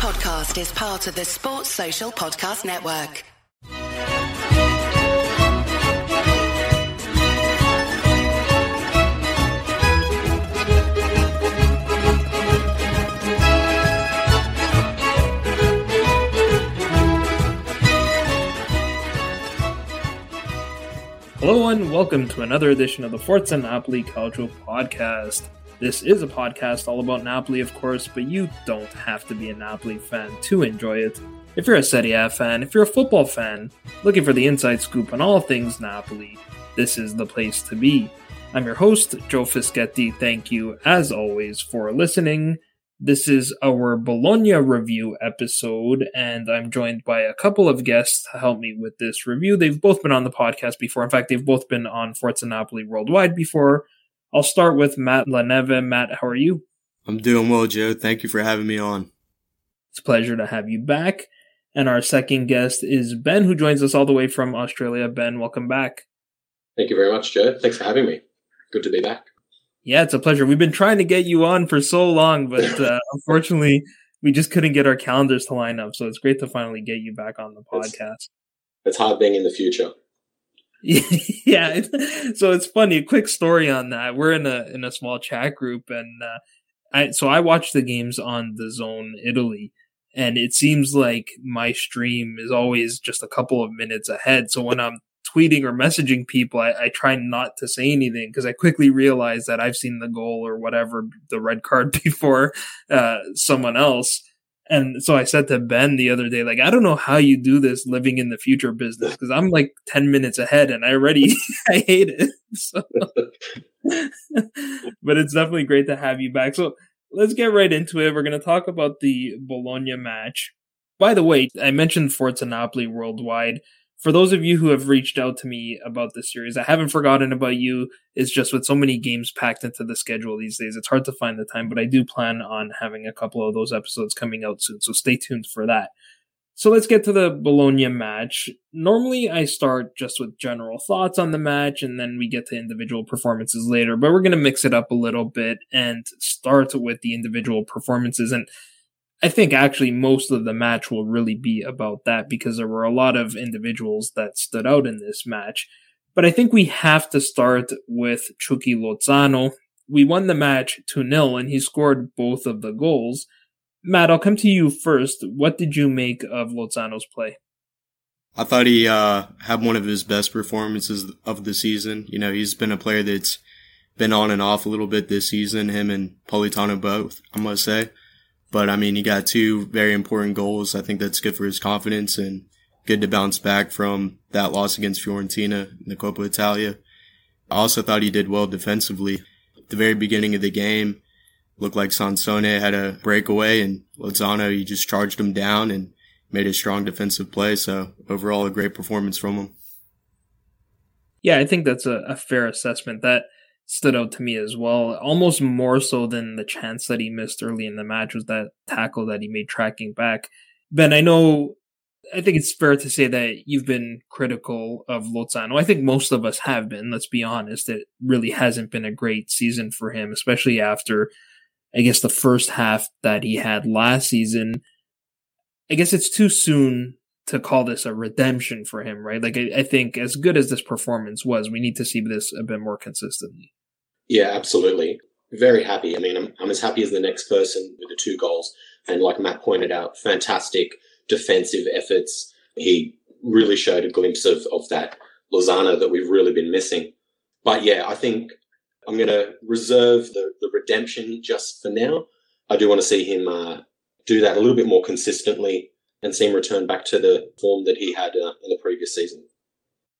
podcast is part of the Sports Social Podcast Network. Hello and welcome to another edition of the Forza Napoli Calcio podcast. This is a podcast all about Napoli, of course, but you don't have to be a Napoli fan to enjoy it. If you're a Serie A fan, if you're a football fan, looking for the inside scoop on all things Napoli, this is the place to be. I'm your host, Joe Fischetti. Thank you, as always, for listening. This is our Bologna review episode, and I'm joined by a couple of guests to help me with this review. They've both been on the podcast before. In fact, they've both been on Forza Napoli Worldwide before. I'll start with Matt Laneve. Matt, how are you? I'm doing well, Joe. Thank you for having me on. It's a pleasure to have you back. And our second guest is Ben, who joins us all the way from Australia. Ben, welcome back. Thank you very much, Joe. Thanks for having me. Good to be back. Yeah, it's a pleasure. We've been trying to get you on for so long, but uh, unfortunately, we just couldn't get our calendars to line up. So it's great to finally get you back on the podcast. It's, it's hard being in the future. yeah. So it's funny. A quick story on that. We're in a in a small chat group, and uh, I so I watch the games on DAZN Italy, and it seems like my stream is always just a couple of minutes ahead. So when I'm tweeting or messaging people, I, I try not to say anything because I quickly realize that I've seen the goal or whatever the red card before uh, someone else. And so I said to Ben the other day, like, I don't know how you do this living in the future business because I'm like 10 minutes ahead and I already, I hate it. So, but it's definitely great to have you back. So let's get right into it. We're going to talk about the Bologna match. By the way, I mentioned Forza worldwide for those of you who have reached out to me about this series, I haven't forgotten about you. It's just with so many games packed into the schedule these days, it's hard to find the time, but I do plan on having a couple of those episodes coming out soon. So stay tuned for that. So let's get to the Bologna match. Normally I start just with general thoughts on the match and then we get to individual performances later, but we're going to mix it up a little bit and start with the individual performances. And I think actually most of the match will really be about that because there were a lot of individuals that stood out in this match. But I think we have to start with Chucky Lozano. We won the match 2 0 and he scored both of the goals. Matt, I'll come to you first. What did you make of Lozano's play? I thought he uh, had one of his best performances of the season. You know, he's been a player that's been on and off a little bit this season, him and Politano both, I must say. But I mean, he got two very important goals. I think that's good for his confidence and good to bounce back from that loss against Fiorentina in the Coppa Italia. I also thought he did well defensively. At the very beginning of the game, looked like Sansone had a breakaway and Lozano, he just charged him down and made a strong defensive play. So overall, a great performance from him. Yeah, I think that's a, a fair assessment. That stood out to me as well. Almost more so than the chance that he missed early in the match was that tackle that he made tracking back. Ben, I know, I think it's fair to say that you've been critical of Lozano. I think most of us have been, let's be honest. It really hasn't been a great season for him, especially after, I guess, the first half that he had last season. I guess it's too soon to call this a redemption for him, right? Like, I, I think as good as this performance was, we need to see this a bit more consistently. Yeah, absolutely. Very happy. I mean, I'm, I'm as happy as the next person with the two goals. And like Matt pointed out, fantastic defensive efforts. He really showed a glimpse of, of that Lozano that we've really been missing. But yeah, I think I'm going to reserve the, the redemption just for now. I do want to see him uh, do that a little bit more consistently and see him return back to the form that he had uh, in the previous season.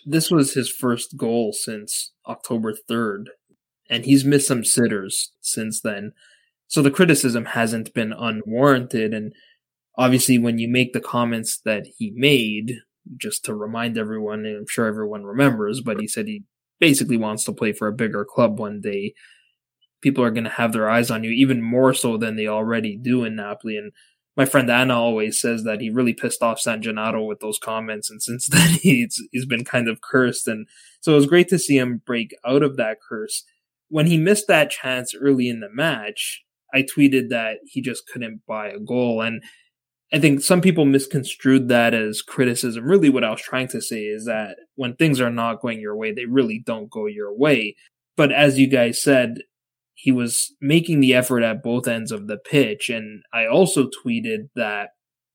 This was his first goal since October 3rd and he's missed some sitters since then. So the criticism hasn't been unwarranted. And obviously, when you make the comments that he made, just to remind everyone, and I'm sure everyone remembers, but he said he basically wants to play for a bigger club one day. People are going to have their eyes on you even more so than they already do in Napoli. And my friend Anna always says that he really pissed off San Gennaro with those comments. And since then, he's, he's been kind of cursed. And so it was great to see him break out of that curse when he missed that chance early in the match, I tweeted that he just couldn't buy a goal. And I think some people misconstrued that as criticism. Really, what I was trying to say is that when things are not going your way, they really don't go your way. But as you guys said, he was making the effort at both ends of the pitch. And I also tweeted that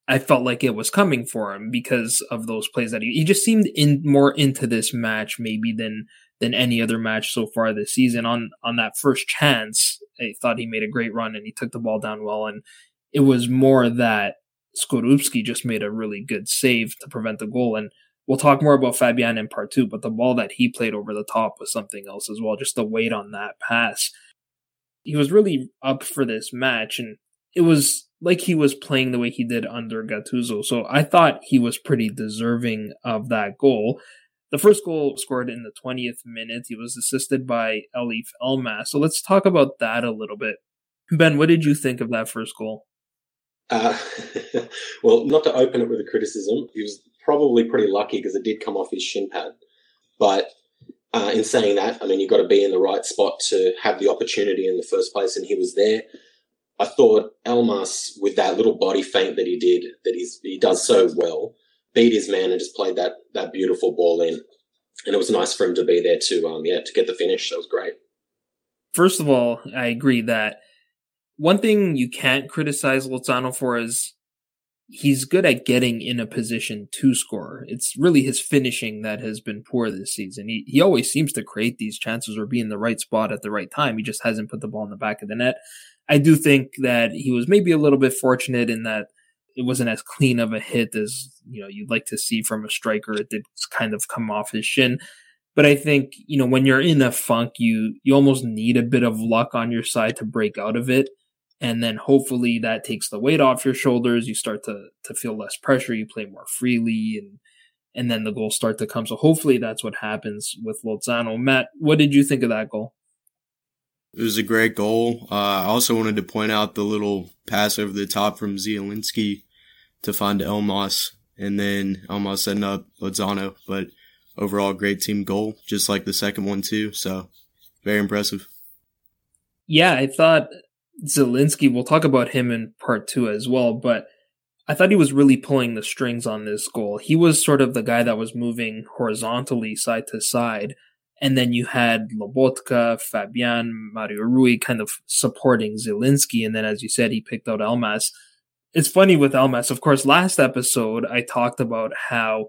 I felt like it was coming for him because of those plays that he, he just seemed in more into this match maybe than than any other match so far this season. On on that first chance, I thought he made a great run and he took the ball down well. And it was more that Skorupski just made a really good save to prevent the goal. And we'll talk more about Fabian in part two, but the ball that he played over the top was something else as well. Just the weight on that pass. He was really up for this match and it was like he was playing the way he did under Gattuso. So I thought he was pretty deserving of that goal. The first goal scored in the 20th minute. He was assisted by Elif Elmas. So let's talk about that a little bit. Ben, what did you think of that first goal? Uh, well, not to open it with a criticism, he was probably pretty lucky because it did come off his shin pad. But uh, in saying that, I mean, you've got to be in the right spot to have the opportunity in the first place, and he was there. I thought Elmas, with that little body feint that he did, that he's, he does so well, beat his man and just played that that beautiful ball in. And it was nice for him to be there to um yeah to get the finish. That was great. First of all, I agree that one thing you can't criticize Lozano for is he's good at getting in a position to score. It's really his finishing that has been poor this season. He he always seems to create these chances or be in the right spot at the right time. He just hasn't put the ball in the back of the net. I do think that he was maybe a little bit fortunate in that it wasn't as clean of a hit as you know you'd like to see from a striker. It did kind of come off his shin. But I think, you know, when you're in a funk, you you almost need a bit of luck on your side to break out of it. And then hopefully that takes the weight off your shoulders. You start to to feel less pressure. You play more freely and and then the goals start to come. So hopefully that's what happens with Lozano. Matt what did you think of that goal? It was a great goal. Uh, I also wanted to point out the little pass over the top from Zielinski to find Elmas, and then Elmas setting up Lozano. But overall, great team goal, just like the second one too. So very impressive. Yeah, I thought Zielinski, we'll talk about him in part two as well, but I thought he was really pulling the strings on this goal. He was sort of the guy that was moving horizontally side to side. And then you had Lobotka, Fabian, Mario Rui kind of supporting Zielinski. And then, as you said, he picked out Elmas. It's funny with Elmas. Of course, last episode, I talked about how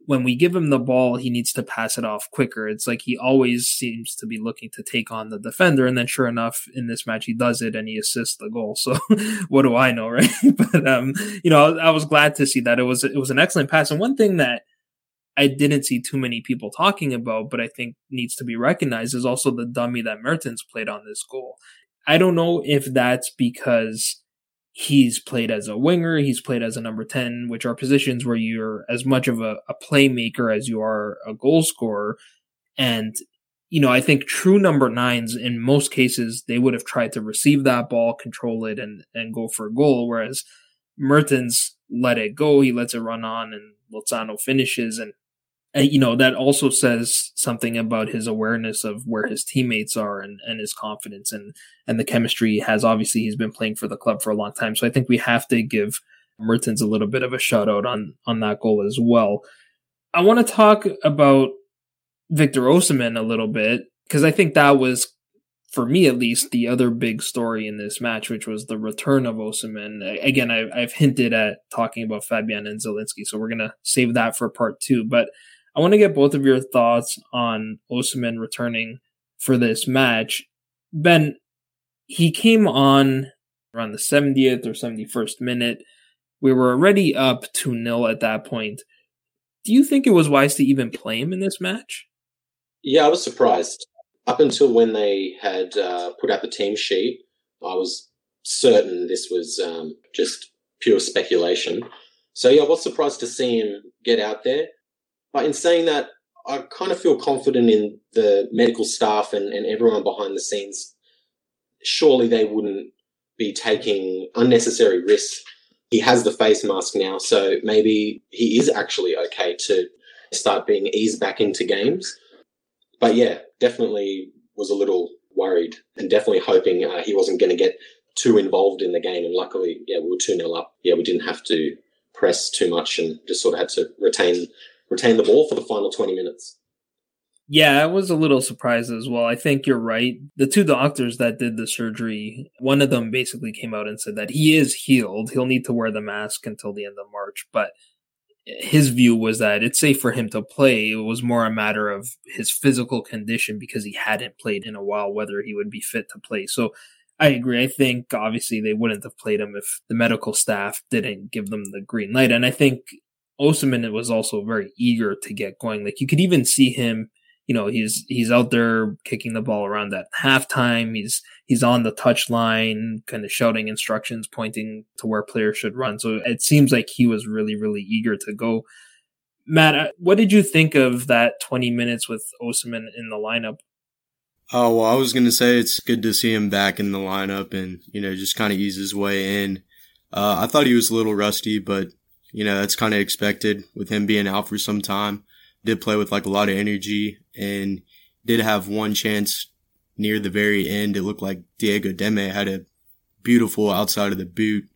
when we give him the ball, he needs to pass it off quicker. It's like he always seems to be looking to take on the defender. And then sure enough, in this match, he does it and he assists the goal. So what do I know, right? but, um, you know, I was glad to see that it was, it was an excellent pass. And one thing that I didn't see too many people talking about, but I think needs to be recognized is also the dummy that Mertens played on this goal. I don't know if that's because He's played as a winger. He's played as a number 10, which are positions where you're as much of a, a playmaker as you are a goal scorer. And, you know, I think true number nines, in most cases, they would have tried to receive that ball, control it, and, and go for a goal. Whereas Mertens let it go. He lets it run on and Lozano finishes. And you know, that also says something about his awareness of where his teammates are and, and his confidence and, and the chemistry he has. Obviously, he's been playing for the club for a long time. So I think we have to give Mertens a little bit of a shout out on, on that goal as well. I want to talk about Victor Osimhen a little bit because I think that was, for me at least, the other big story in this match, which was the return of Osimhen. Again, I, I've hinted at talking about Fabian and Zielinski, so we're going to save that for part two. But I want to get both of your thoughts on Osimhen returning for this match. Ben, he came on around the 70th or 71st minute. We were already up 2 0 at that point. Do you think it was wise to even play him in this match? Yeah, I was surprised. Up until when they had uh, put out the team sheet, I was certain this was um, just pure speculation. So yeah, I was surprised to see him get out there. But in saying that, I kind of feel confident in the medical staff and, and everyone behind the scenes. Surely they wouldn't be taking unnecessary risks. He has the face mask now, so maybe he is actually okay to start being eased back into games. But yeah, definitely was a little worried and definitely hoping uh, he wasn't going to get too involved in the game. And luckily, yeah, we were 2 0 up. Yeah, we didn't have to press too much and just sort of had to retain retain the ball for the final 20 minutes. Yeah, I was a little surprised as well. I think you're right. The two doctors that did the surgery, one of them basically came out and said that he is healed. He'll need to wear the mask until the end of March, but his view was that it's safe for him to play. It was more a matter of his physical condition because he hadn't played in a while, whether he would be fit to play. So I agree. I think obviously they wouldn't have played him if the medical staff didn't give them the green light. And I think Osimhen was also very eager to get going. Like you could even see him you know, he's he's out there kicking the ball around at halftime. He's he's on the touch line, kind of shouting instructions, pointing to where players should run. So it seems like he was really, really eager to go. Matt, uh, what did you think of that 20 minutes with Osimhen in the lineup? Oh, well, I was going to say it's good to see him back in the lineup and, you know, just kind of ease his way in. Uh, I thought he was a little rusty, but, you know, that's kind of expected with him being out for some time did play with like a lot of energy and did have one chance near the very end. It looked like Diego Demme had a beautiful outside of the boot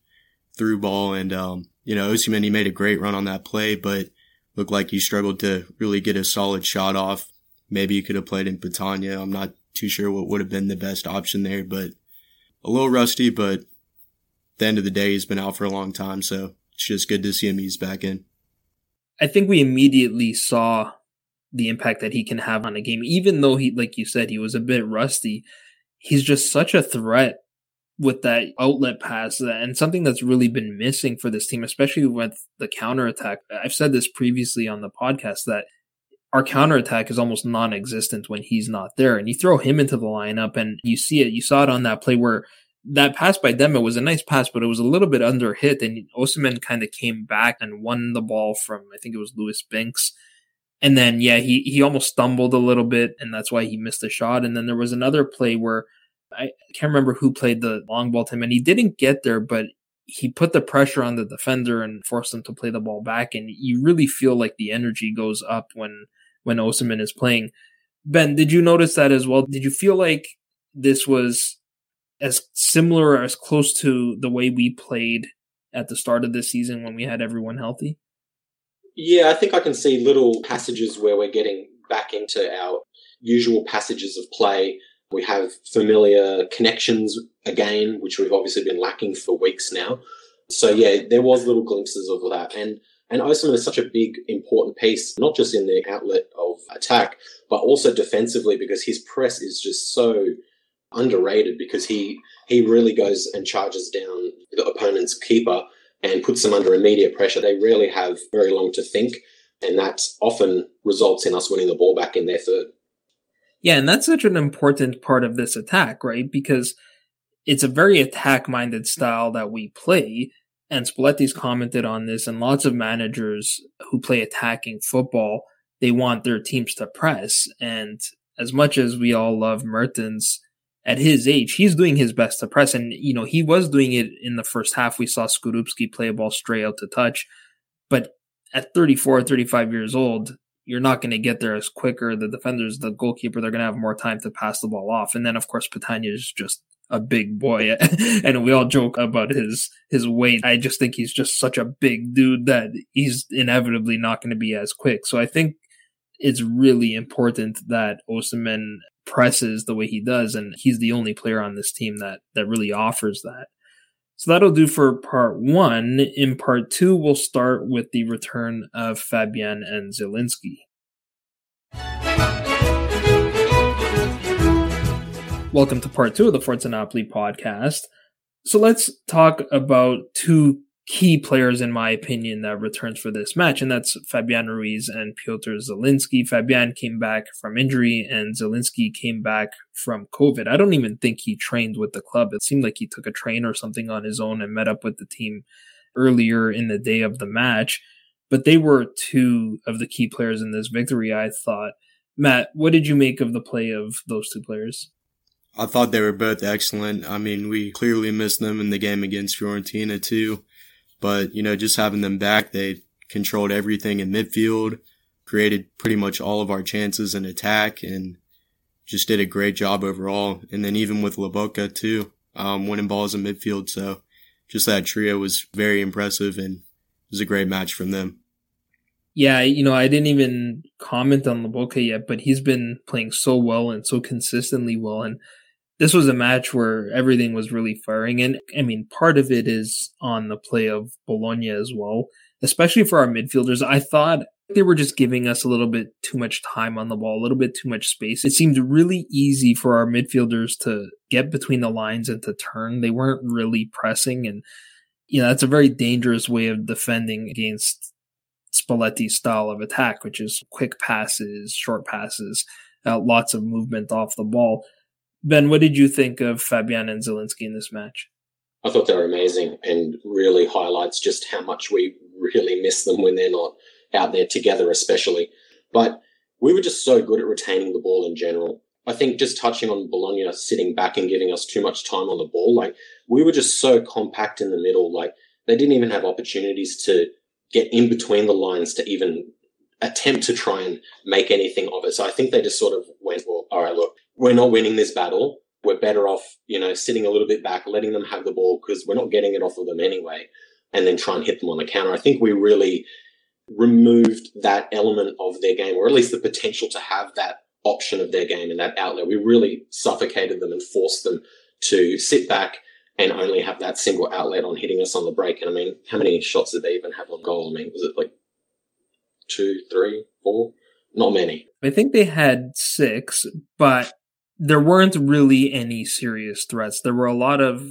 through ball. And, um, you know, Osimhen, he made a great run on that play, but looked like he struggled to really get a solid shot off. Maybe he could have played in Petagna. I'm not too sure what would have been the best option there, but a little rusty, but the end of the day, he's been out for a long time. So it's just good to see him ease back in. I think we immediately saw the impact that he can have on a game, even though he, like you said, he was a bit rusty. He's just such a threat with that outlet pass and something that's really been missing for this team, especially with the counterattack. I've said this previously on the podcast that our counterattack is almost non-existent when he's not there. And you throw him into the lineup and you see it. You saw it on that play where that pass by Demme was a nice pass, but it was a little bit under hit, and Osimhen kind of came back and won the ball from I think it was Lewis Binks. And then yeah, he he almost stumbled a little bit, and that's why he missed the shot. And then there was another play where I can't remember who played the long ball to him, and he didn't get there, but he put the pressure on the defender and forced him to play the ball back. And you really feel like the energy goes up when when Osimhen is playing. Ben, did you notice that as well? Did you feel like this was as similar or as close to the way we played at the start of this season when we had everyone healthy? Yeah, I think I can see little passages where we're getting back into our usual passages of play. We have familiar connections again, which we've obviously been lacking for weeks now. So yeah, there was little glimpses of that. And and Osimhen is such a big, important piece, not just in the outlet of attack, but also defensively because his press is just so underrated because he he really goes and charges down the opponent's keeper and puts them under immediate pressure. They rarely have very long to think, and that often results in us winning the ball back in their third. Yeah, and that's such an important part of this attack, right? Because it's a very attack minded style that we play. And Spalletti's commented on this, and lots of managers who play attacking football, they want their teams to press. And as much as we all love Mertens, at his age, he's doing his best to press. And, you know, he was doing it in the first half. We saw Skorupski play a ball straight out to touch. But at 34, 35 years old, you're not going to get there as quicker. The defenders, the goalkeeper, they're going to have more time to pass the ball off. And then, of course, Petagna is just a big boy. and we all joke about his, his weight. I just think he's just such a big dude that he's inevitably not going to be as quick. So I think it's really important that Osimhen presses the way he does, and he's the only player on this team that that really offers that. So that'll do for part one. In part two, we'll start with the return of Fabian and Zielinski. Welcome to part two of the Forza Napoli podcast. So let's talk about two key players, in my opinion, that returns for this match, and that's Fabian Ruiz and Piotr Zielinski. Fabian came back from injury, and Zielinski came back from COVID. I don't even think he trained with the club. It seemed like he took a train or something on his own and met up with the team earlier in the day of the match. But they were two of the key players in this victory, I thought. Matt, what did you make of the play of those two players? I thought they were both excellent. I mean, we clearly missed them in the game against Fiorentina too. But, you know, just having them back, they controlled everything in midfield, created pretty much all of our chances in attack and just did a great job overall. And then even with Lobotka too, um, winning balls in midfield. So just that trio was very impressive and it was a great match from them. Yeah, you know, I didn't even comment on Lobotka yet, but he's been playing so well and so consistently well. And this was a match where everything was really firing. And I mean, part of it is on the play of Bologna as well, especially for our midfielders. I thought they were just giving us a little bit too much time on the ball, a little bit too much space. It seemed really easy for our midfielders to get between the lines and to turn. They weren't really pressing. And, you know, that's a very dangerous way of defending against Spalletti's style of attack, which is quick passes, short passes, uh, lots of movement off the ball. Ben, what did you think of Fabian and Zielinski in this match? I thought they were amazing and really highlights just how much we really miss them when they're not out there together, especially. But we were just so good at retaining the ball in general. I think just touching on Bologna sitting back and giving us too much time on the ball, like we were just so compact in the middle. Like they didn't even have opportunities to get in between the lines to even attempt to try and make anything of it. So I think they just sort of went, well, all right, look, we're not winning this battle. We're better off, you know, sitting a little bit back, letting them have the ball because we're not getting it off of them anyway, and then try and hit them on the counter. I think we really removed that element of their game, or at least the potential to have that option of their game and that outlet. We really suffocated them and forced them to sit back and only have that single outlet on hitting us on the break. And I mean, how many shots did they even have on goal? I mean, was it like two, three, four? Not many. I think they had six, but there weren't really any serious threats. There were a lot of,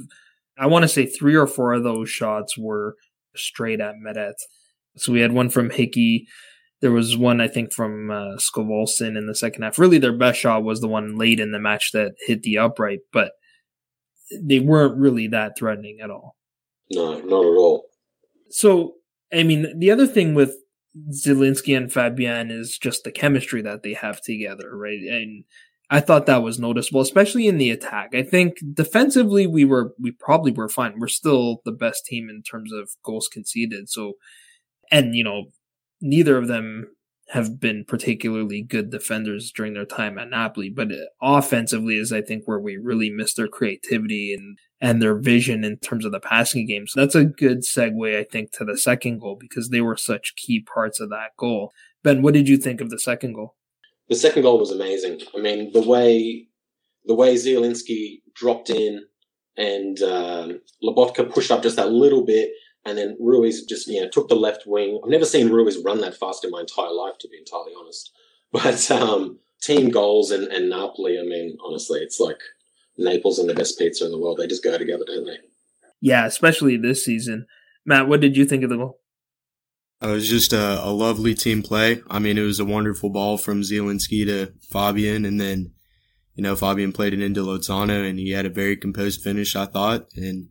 I want to say three or four of those shots were straight at Meret. So we had one from Hickey. There was one, I think, from uh, Skov Olsen in the second half. Really, their best shot was the one late in the match that hit the upright, but they weren't really that threatening at all. No, not at all. So, I mean, the other thing with Zielinski and Fabian is just the chemistry that they have together, right? And I thought that was noticeable, especially in the attack. I think defensively we were we probably were fine. We're still the best team in terms of goals conceded. So and you know, neither of them have been particularly good defenders during their time at Napoli, but uh, offensively is I think where we really missed their creativity and and their vision in terms of the passing game. So that's a good segue, I think, to the second goal because they were such key parts of that goal. Ben, what did you think of the second goal? The second goal was amazing. I mean, the way the way Zielinski dropped in and um, Lobotka pushed up just that little bit and then Ruiz just, you know, took the left wing. I've never seen Ruiz run that fast in my entire life, to be entirely honest. But um, team goals and, and Napoli, I mean, honestly, it's like Naples and the best pizza in the world. They just go together, don't they? Yeah, especially this season. Matt, what did you think of the goal? It was just a, a lovely team play. I mean, it was a wonderful ball from Zielinski to Fabian, and then, you know, Fabian played it into Lozano, and he had a very composed finish, I thought, and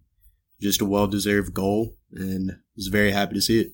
just a well deserved goal and was very happy to see it.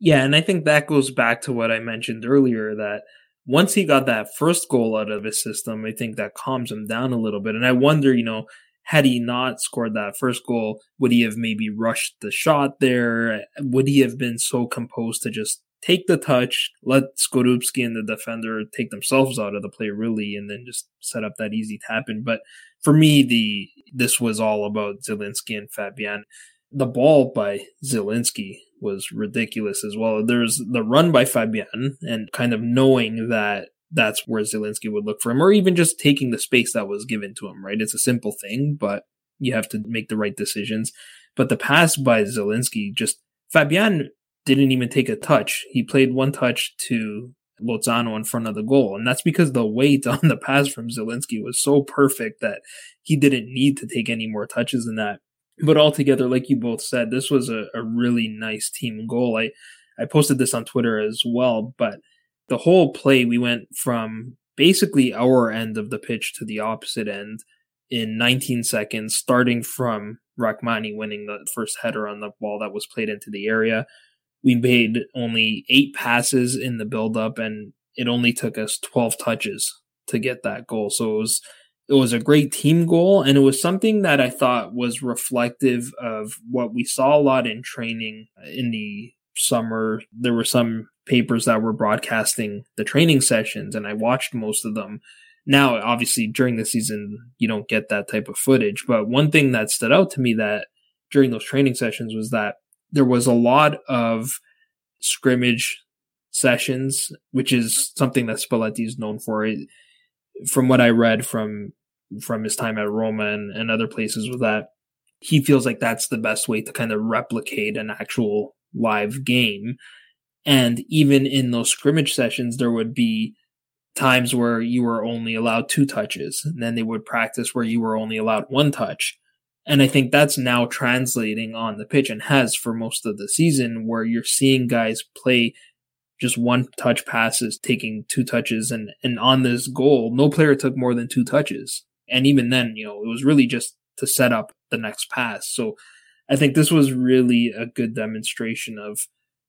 Yeah, and I think that goes back to what I mentioned earlier that once he got that first goal out of his system, I think that calms him down a little bit. And I wonder, you know, had he not scored that first goal, would he have maybe rushed the shot there? Would he have been so composed to just take the touch, let Skorupski and the defender take themselves out of the play really, and then just set up that easy tap in? But for me, the this was all about Zielinski and Fabian the ball by Zielinski was ridiculous as well. There's the run by Fabian and kind of knowing that that's where Zielinski would look for him, or even just taking the space that was given to him, right? It's a simple thing, but you have to make the right decisions. But the pass by Zielinski, just Fabian didn't even take a touch. He played one touch to Lozano in front of the goal. And that's because the weight on the pass from Zielinski was so perfect that he didn't need to take any more touches than that but altogether, like you both said, this was a, a really nice team goal. I, I posted this on Twitter as well, but the whole play, we went from basically our end of the pitch to the opposite end in 19 seconds, starting from Rrahmani winning the first header on the ball that was played into the area. We made only eight passes in the build up and it only took us 12 touches to get that goal. So it was it was a great team goal, and it was something that I thought was reflective of what we saw a lot in training in the summer. There were some papers that were broadcasting the training sessions, and I watched most of them. Now, obviously, during the season, you don't get that type of footage. But one thing that stood out to me that during those training sessions was that there was a lot of scrimmage sessions, which is something that Spalletti is known for. From what I read from from his time at Roma and, and other places, was that he feels like that's the best way to kind of replicate an actual live game. And even in those scrimmage sessions, there would be times where you were only allowed two touches, and then they would practice where you were only allowed one touch. And I think that's now translating on the pitch and has for most of the season where you're seeing guys play just one touch passes, taking two touches and, and on this goal, no player took more than two touches. And even then, you know, it was really just to set up the next pass. So I think this was really a good demonstration of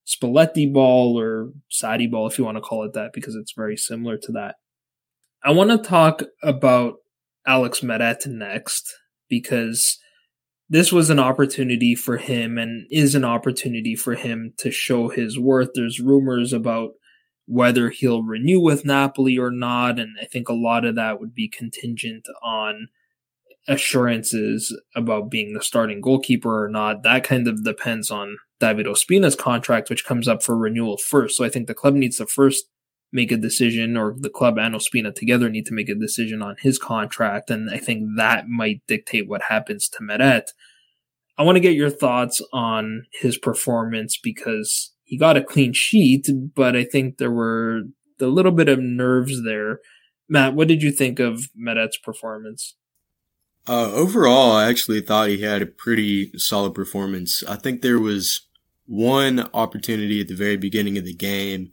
Spalletti ball or Sarri ball, if you want to call it that, because it's very similar to that. I want to talk about Alex Meret next because this was an opportunity for him and is an opportunity for him to show his worth. There's rumors about whether he'll renew with Napoli or not, and I think a lot of that would be contingent on assurances about being the starting goalkeeper or not. That kind of depends on David Ospina's contract, which comes up for renewal first. So I think the club needs to first make a decision, or the club and Ospina together need to make a decision on his contract. And I think that might dictate what happens to Meret. I want to get your thoughts on his performance because he got a clean sheet, but I think there were a little bit of nerves there. Matt, what did you think of Meret's performance? Uh, overall, I actually thought he had a pretty solid performance. I think there was one opportunity at the very beginning of the game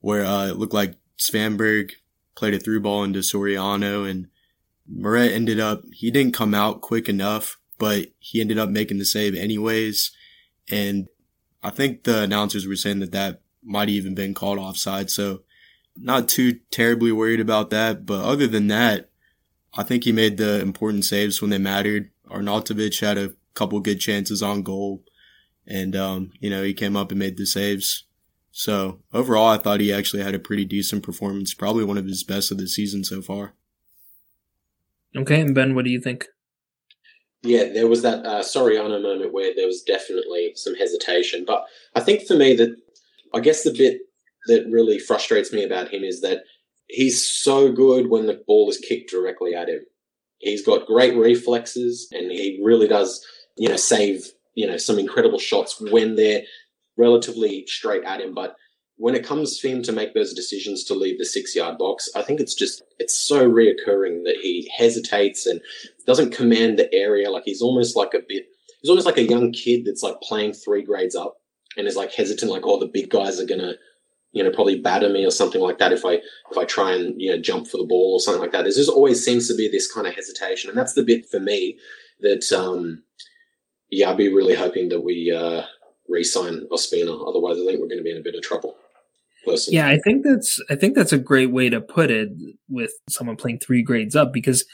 where uh, it looked like Svanberg played a through ball into Soriano and Meret ended up, he didn't come out quick enough, but he ended up making the save anyways. And I think the announcers were saying that that might even been called offside. So not too terribly worried about that. But other than that, I think he made the important saves when they mattered. Arnautovic had a couple good chances on goal and um, you know he came up and made the saves. So overall, I thought he actually had a pretty decent performance, probably one of his best of the season so far. Okay, and Ben, what do you think? Yeah, there was that uh, Soriano moment where there was definitely some hesitation, but I think for me that I guess the bit that really frustrates me about him is that he's so good when the ball is kicked directly at him. He's got great reflexes, and he really does, you know, save you know some incredible shots when they're relatively straight at him. But when it comes for him to make those decisions to leave the six yard box, I think it's just it's so reoccurring that he hesitates and doesn't command the area. Like he's almost like a bit he's almost like a young kid that's like playing three grades up and is like hesitant, like, oh, the big guys are gonna, you know, probably batter me or something like that if I if I try and you know jump for the ball or something like that. There's just always seems to be this kind of hesitation, and that's the bit for me that um, yeah, I'd be really hoping that we uh, re-sign Ospina. Otherwise, I think we're going to be in a bit of trouble. Personally. Yeah, I think that's I think that's a great way to put it with someone playing three grades up because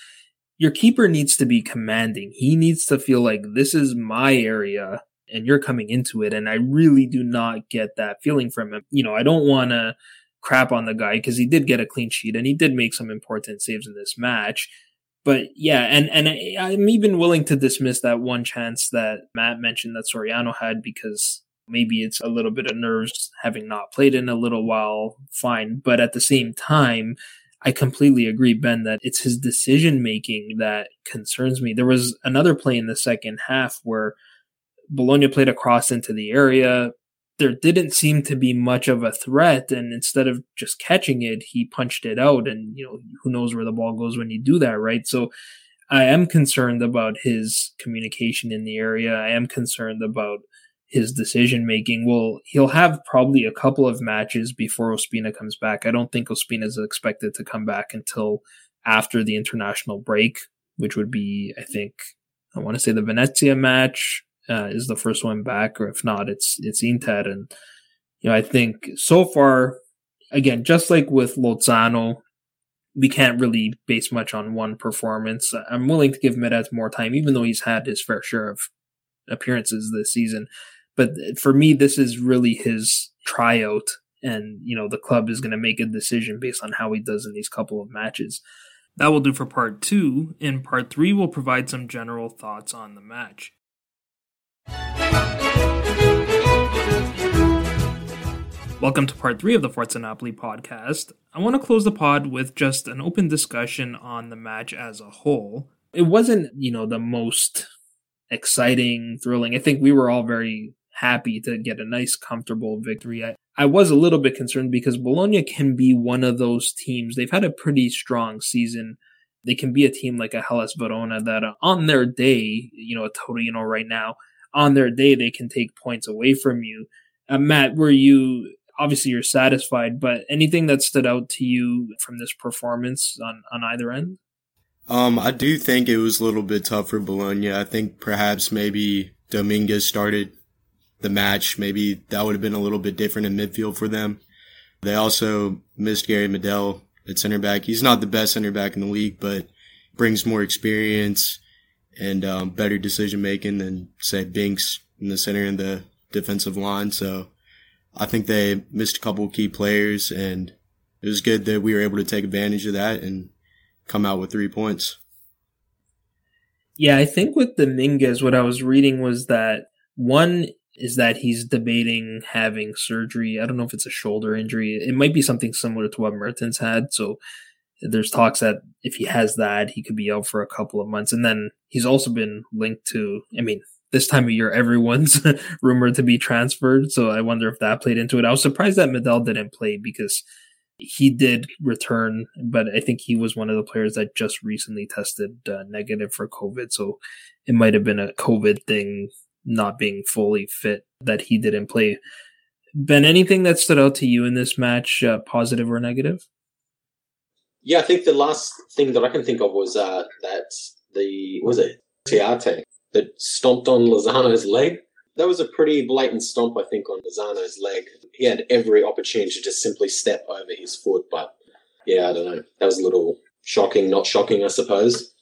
your keeper needs to be commanding. He needs to feel like this is my area and you're coming into it. And I really do not get that feeling from him. You know, I don't want to crap on the guy because he did get a clean sheet and he did make some important saves in this match but yeah, and and I, am even willing to dismiss that one chance that Matt mentioned that Soriano had because maybe it's a little bit of nerves having not played in a little while. Fine, but at the same time, I completely agree, Ben, that it's his decision making that concerns me. There was another play in the second half where Bologna played a cross into the area there didn't seem to be much of a threat. And instead of just catching it, he punched it out. And, you know, who knows where the ball goes when you do that, right? So I am concerned about his communication in the area. I am concerned about his decision making. Well, he'll have probably a couple of matches before Ospina comes back. I don't think Ospina is expected to come back until after the international break, which would be, I think, I want to say the Venezia match, uh, is the first one back, or if not, it's it's Inter. And you know, I think so far, again, just like with Lozano, we can't really base much on one performance. I'm willing to give Meret more time, even though he's had his fair share of appearances this season. But for me, this is really his tryout, and you know, the club is going to make a decision based on how he does in these couple of matches. That will do for part two. In part three, we'll provide some general thoughts on the match. Welcome to part three of the Forza Napoli podcast. I want to close the pod with just an open discussion on the match as a whole. It wasn't, you know, the most exciting, thrilling. I think we were all very happy to get a nice, comfortable victory. I, I was a little bit concerned because Bologna can be one of those teams. They've had a pretty strong season. They can be a team like a Hellas Verona that uh, on their day, you know, a Torino right now, on their day, they can take points away from you. Uh, Matt, were you obviously you're satisfied, but anything that stood out to you from this performance on, on either end? Um, I do think it was a little bit tough for Bologna. I think perhaps maybe Dominguez started the match. Maybe that would have been a little bit different in midfield for them. They also missed Gary Medel at center back. He's not the best center back in the league, but brings more experience and um, better decision making than say Binks in the center and the defensive line. So I think they missed a couple key players, and it was good that we were able to take advantage of that and come out with three points. Yeah, I think with Dominguez, what I was reading was that one is that he's debating having surgery. I don't know if it's a shoulder injury. It might be something similar to what Mertens had. So there's talks that if he has that, he could be out for a couple of months. And then he's also been linked to, I mean, this time of year, everyone's rumored to be transferred. So I wonder if that played into it. I was surprised that Medel didn't play because he did return, but I think he was one of the players that just recently tested uh, negative for COVID. So it might have been a COVID thing, not being fully fit that he didn't play. Ben, anything that stood out to you in this match, uh, positive or negative? Yeah, I think the last thing that I can think of was uh, that the was it Theate that stomped on Lozano's leg. That was a pretty blatant stomp, I think, on Lozano's leg. He had every opportunity to just simply step over his foot, but yeah, I don't know. That was a little shocking, not shocking, I suppose.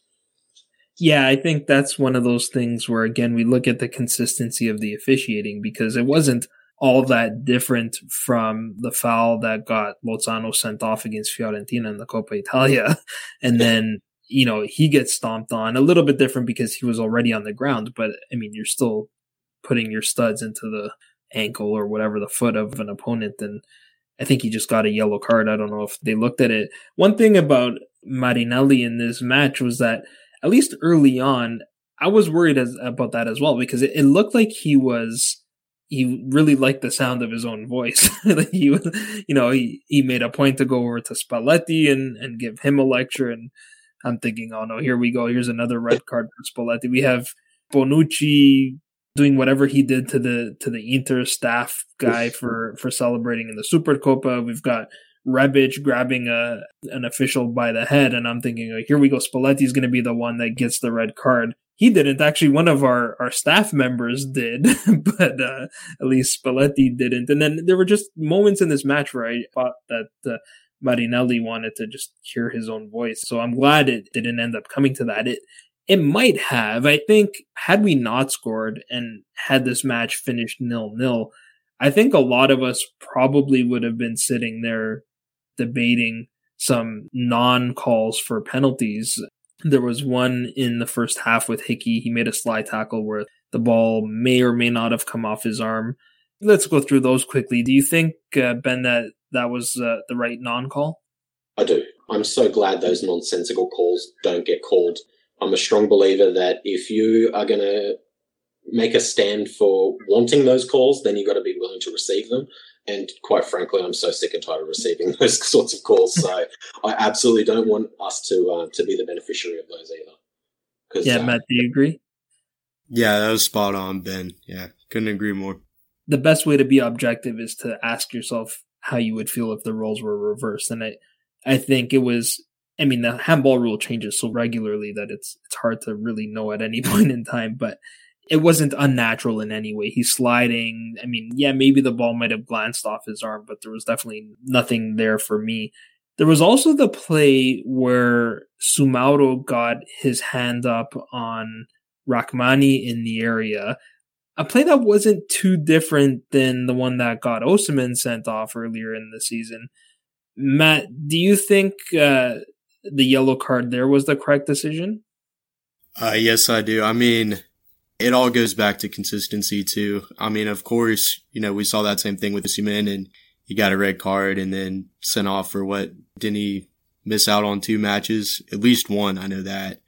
Yeah, I think that's one of those things where, again, we look at the consistency of the officiating because it wasn't all that different from the foul that got Lozano sent off against Fiorentina in the Coppa Italia. And then you know, he gets stomped on a little bit different because he was already on the ground, but I mean, you're still putting your studs into the ankle or whatever the foot of an opponent. And I think he just got a yellow card. I don't know if they looked at it. One thing about Marinelli in this match was that at least early on, I was worried as, about that as well because it, it looked like he was he really liked the sound of his own voice. he you know, he, he made a point to go over to Spalletti and, and give him a lecture. And I'm thinking, oh no, here we go. Here's another red card for Spalletti. We have Bonucci doing whatever he did to the to the Inter staff guy for for celebrating in the Supercoppa. We've got Rebic grabbing a an official by the head, and I'm thinking, oh, here we go. Spalletti's going to be the one that gets the red card. He didn't. Actually, one of our, our staff members did, but uh, at least Spalletti didn't. And then there were just moments in this match where I thought that uh, Marinelli wanted to just hear his own voice. So I'm glad it didn't end up coming to that. It it might have. I think had we not scored and had this match finished nil nil, I think a lot of us probably would have been sitting there debating some non calls for penalties. There was one in the first half with Hickey. He made a sly tackle where the ball may or may not have come off his arm. Let's go through those quickly. Do you think, uh, Ben, that that was uh, the right non call? I do. I'm so glad those nonsensical calls don't get called. I'm a strong believer that if you are going to make a stand for wanting those calls, then you've got to be willing to receive them. And quite frankly, I'm so sick and tired of receiving those sorts of calls. So I absolutely don't want us to uh, to be the beneficiary of those either. Yeah, uh, Matt, do you agree? Yeah, that was spot on, Ben. Yeah, couldn't agree more. The best way to be objective is to ask yourself how you would feel if the roles were reversed. And I, I think it was, I mean, the handball rule changes so regularly that it's, it's hard to really know at any point in time, but it wasn't unnatural in any way. He's sliding. I mean, yeah, maybe the ball might have glanced off his arm, but there was definitely nothing there for me. There was also the play where Soumaoro got his hand up on Rrahmani in the area a play that wasn't too different than the one that got Osimhen sent off earlier in the season. Matt, do you think uh, the yellow card there was the correct decision? Uh, yes, I do. I mean, it all goes back to consistency too. I mean, of course, you know, we saw that same thing with Osimhen and he got a red card and then sent off for what? Didn't he miss out on two matches? At least one. I know that.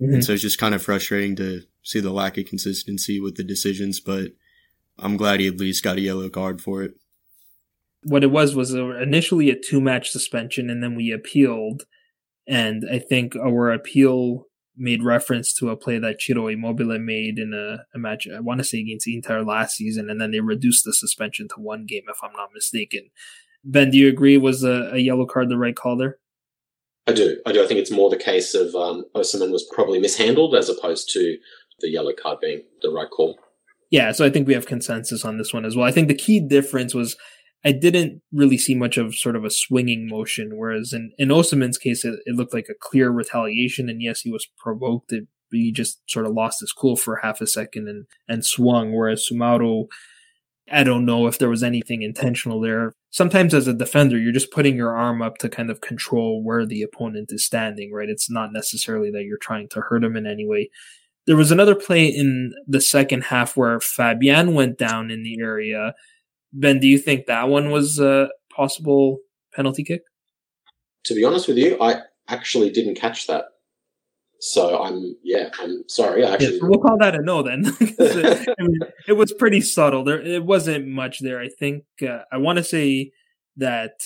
Mm-hmm. And so it's just kind of frustrating to see the lack of consistency with the decisions, but I'm glad he at least got a yellow card for it. What it was was initially a two match suspension and then we appealed. And I think our appeal made reference to a play that Ciro Immobile made in a, a match, I want to say against Inter last season, and then they reduced the suspension to one game, if I'm not mistaken. Ben, do you agree was a, a yellow card the right call there? I do. I do. I think it's more the case of um, Osimhen was probably mishandled as opposed to the yellow card being the right call. Yeah, so I think we have consensus on this one as well. I think the key difference was I didn't really see much of sort of a swinging motion, whereas in, in case, it, it looked like a clear retaliation. And yes, he was provoked. It, he just sort of lost his cool for half a second and, and swung. Whereas Soumaoro, I don't know if there was anything intentional there. Sometimes as a defender, you're just putting your arm up to kind of control where the opponent is standing, right? It's not necessarily that you're trying to hurt him in any way. There was another play in the second half where Fabian went down in the area Ben, do you think that one was a possible penalty kick? To be honest with you, I actually didn't catch that. So I'm yeah, I'm sorry. I actually yeah, we'll call that a no then. it, I mean, it, was pretty subtle. There, it wasn't much there. I think uh, I want to say that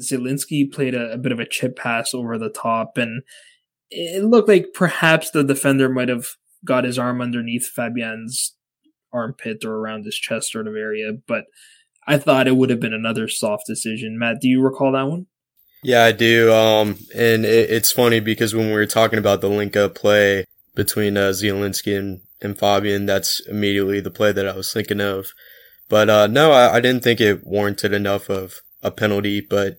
Zielinski played a, a, bit of a chip pass over the top, and it looked like perhaps the defender might have got his arm underneath Fabian's armpit or around his chest sort of area, but I thought it would have been another soft decision. Matt, do you recall that one? Yeah, I do. Um, and it, it's funny because when we were talking about the link up play between uh, Zielinski and, and Fabian, that's immediately the play that I was thinking of. But uh, no, I, I didn't think it warranted enough of a penalty, but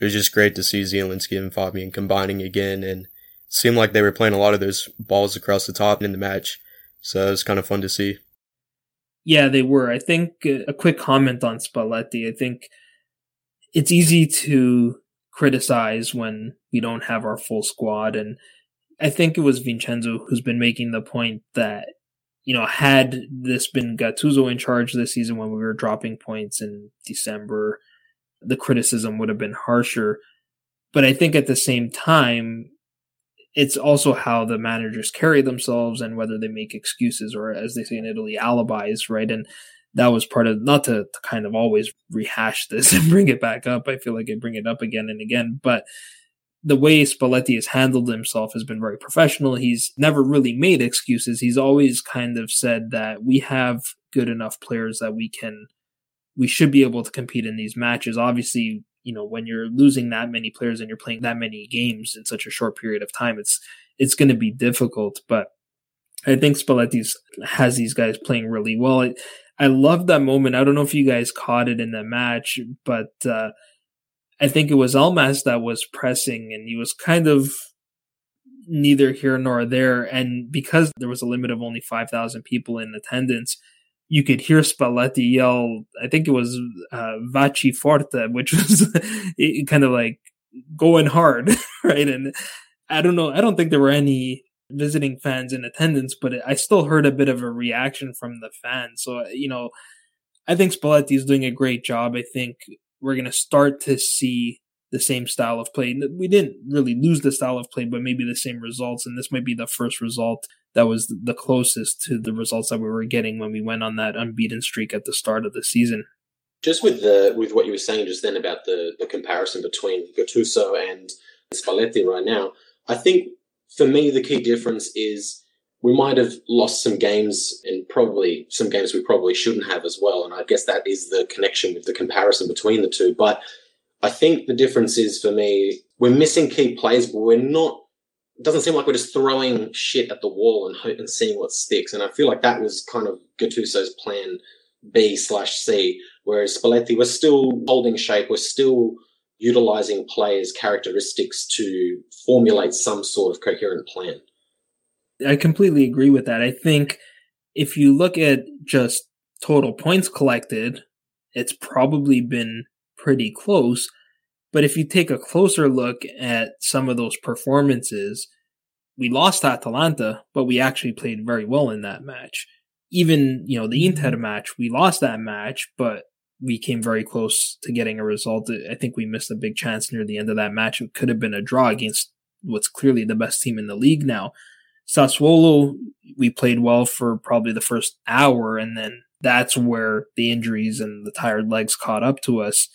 it was just great to see Zielinski and Fabian combining again and seemed like they were playing a lot of those balls across the top in the match. So it was kind of fun to see. Yeah, they were. I think uh, a quick comment on Spalletti. I think it's easy to criticize when we don't have our full squad. And I think it was Vincenzo who's been making the point that, you know, had this been Gattuso in charge this season when we were dropping points in December, the criticism would have been harsher. But I think at the same time, it's also how the managers carry themselves and whether they make excuses or, as they say in Italy, alibis, right? And that was part of not to, to, kind of always rehash this and bring it back up. I feel like I bring it up again and again, but the way Spalletti has handled himself has been very professional. He's never really made excuses. He's always kind of said that we have good enough players that we can, we should be able to compete in these matches. Obviously, you know when you're losing that many players and you're playing that many games in such a short period of time it's it's going to be difficult. But i think spalletti's has these guys playing really well. I, I love that moment. I don't know if you guys caught it in the match but uh, i think it was elmas that was pressing and he was kind of neither here nor there. And because there was a limit of only 5000 people in attendance you could hear Spalletti yell, I think it was uh, Va Ci Forte, which was kind of like going hard, right? And I don't know, I don't think there were any visiting fans in attendance, but I still heard a bit of a reaction from the fans. So, you know, I think Spalletti is doing a great job. I think we're going to start to see the same style of play. We didn't really lose the style of play, but maybe the same results. And this might be the first result that was the closest to the results that we were getting when we went on that unbeaten streak at the start of the season. Just with the with what you were saying just then about the, the comparison between Gattuso and Spalletti right now, I think for me the key difference is we might have lost some games and probably some games we probably shouldn't have as well. And I guess that is the connection with the comparison between the two. But I think the difference is for me, we're missing key players, but we're not it doesn't seem like we're just throwing shit at the wall and hope and seeing what sticks. And I feel like that was kind of Gattuso's plan B slash C, whereas Spalletti was still holding shape, was still utilizing players' characteristics to formulate some sort of coherent plan. I completely agree with that. I think if you look at just total points collected, it's probably been pretty close. But if you take a closer look at some of those performances, we lost Atalanta, but we actually played very well in that match. Even, you know, the mm-hmm. Inter match, we lost that match, but we came very close to getting a result. I think we missed a big chance near the end of that match. It could have been a draw against what's clearly the best team in the league now. Sassuolo, we played well for probably the first hour, and then that's where the injuries and the tired legs caught up to us.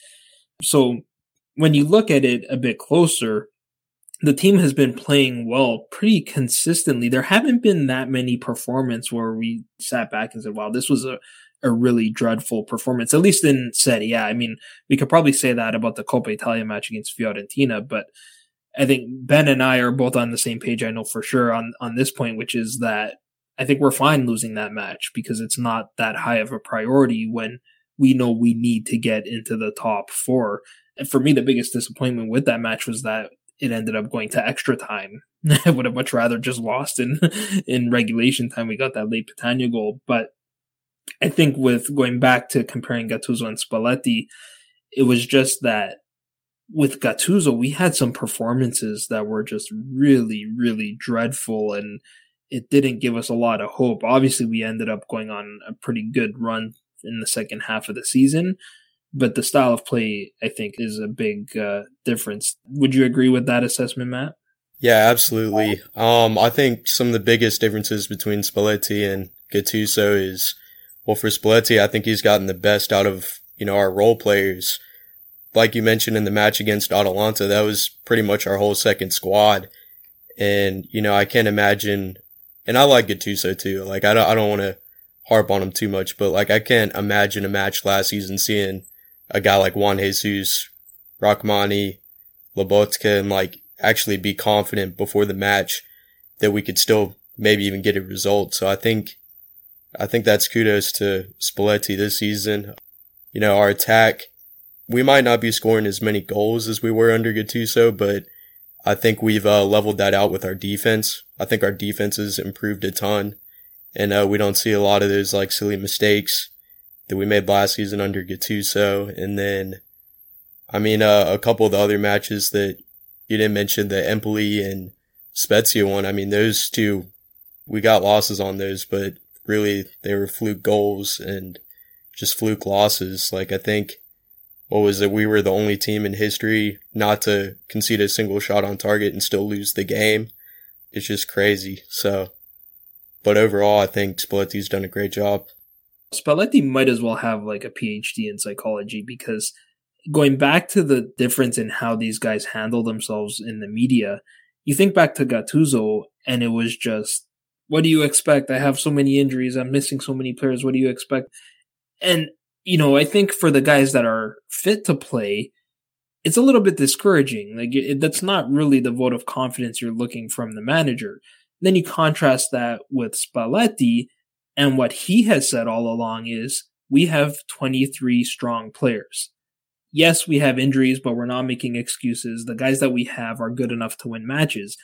So when you look at it a bit closer, the team has been playing well pretty consistently. There haven't been that many performances where we sat back and said, wow, this was a, a really dreadful performance, at least in Serie A. I mean, we could probably say that about the Coppa Italia match against Fiorentina, but I think Ben and I are both on the same page. I know for sure on, on this point, which is that I think we're fine losing that match because it's not that high of a priority when we know we need to get into the top four. And for me, the biggest disappointment with that match was that it ended up going to extra time. I would have much rather just lost in in regulation time. We got that late Petagna goal, but I think with going back to comparing Gattuso and Spalletti, it was just that with Gattuso, we had some performances that were just really, really dreadful, and it didn't give us a lot of hope. Obviously, we ended up going on a pretty good run in the second half of the season, but the style of play, I think, is a big uh, difference. Would you agree with that assessment, Matt? Yeah, absolutely. Um, I think some of the biggest differences between Spalletti and Gattuso is, well, for Spalletti, I think he's gotten the best out of, you know, our role players. Like you mentioned in the match against Atalanta, that was pretty much our whole second squad. And, you know, I can't imagine, and I like Gattuso too. Like, I don't, I don't want to harp on him too much, but like, I can't imagine a match last season seeing a guy like Juan Jesus, Rrahmani, Lobotka, and like actually be confident before the match that we could still maybe even get a result. So I think, I think that's kudos to Spalletti this season. You know, our attack, we might not be scoring as many goals as we were under Gattuso, but I think we've uh, leveled that out with our defense. I think our defense has improved a ton, and uh, we don't see a lot of those like silly mistakes that we made last season under Gattuso. And then, I mean, uh, a couple of the other matches that you didn't mention, the Empoli and Spezia one. I mean, those two, we got losses on those, but really they were fluke goals and just fluke losses. Like, I think, what was it? We were the only team in history not to concede a single shot on target and still lose the game. It's just crazy. So, but overall, I think Spalletti's done a great job. Spalletti might as well have like a PhD in psychology because going back to the difference in how these guys handle themselves in the media, you think back to Gattuso and it was just, what do you expect? I have so many injuries. I'm missing so many players. What do you expect? And, you know, I think for the guys that are fit to play, it's a little bit discouraging. Like it, that's not really the vote of confidence you're looking from the manager. Then you contrast that with Spalletti and what he has said all along is we have 23 strong players. Yes, we have injuries, but we're not making excuses. The guys that we have are good enough to win matches.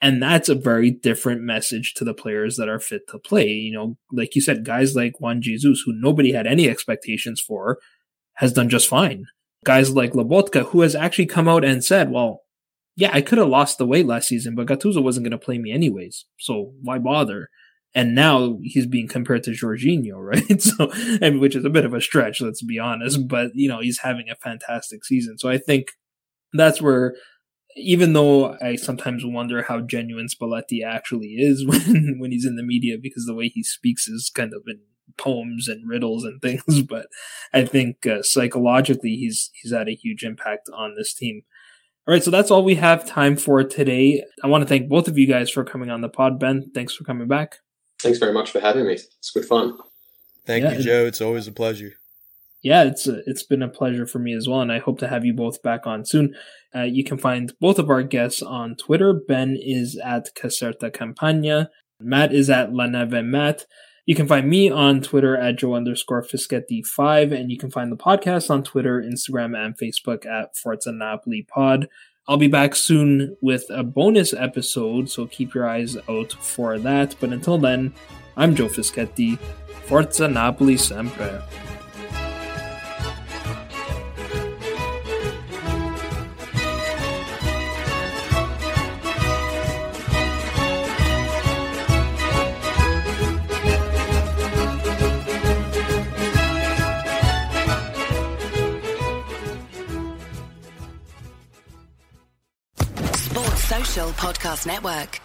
And that's a very different message to the players that are fit to play. You know, like you said, guys like Juan Jesus, who nobody had any expectations for, has done just fine. Guys like Lobotka, who has actually come out and said, well, yeah, I could have lost the weight last season, but Gattuso wasn't going to play me anyways. So why bother? and now he's being compared to Jorginho, right? So, which is a bit of a stretch, let's be honest, but you know, he's having a fantastic season. So I think that's where, even though I sometimes wonder how genuine Spalletti actually is when, when he's in the media, because the way he speaks is kind of in poems and riddles and things, but I think uh, psychologically he's, he's had a huge impact on this team. All right, so that's all we have time for today. I want to thank both of you guys for coming on the pod. Ben, thanks for coming back. Thanks very much for having me. It's good fun. Thank yeah, you, Joe. It's always a pleasure. Yeah, it's a, it's been a pleasure for me as well, and I hope to have you both back on soon. Uh, you can find both of our guests on Twitter. Ben is at Caserta Campagna. Matt is at La Neve Matt. You can find me on Twitter at Joe underscore Fischetti5, and you can find the podcast on Twitter, Instagram, and Facebook at Forza Napoli Pod. I'll be back soon with a bonus episode, so keep your eyes out for that. But until then, I'm Joe Fischetti. Forza Napoli sempre. Podcast Network.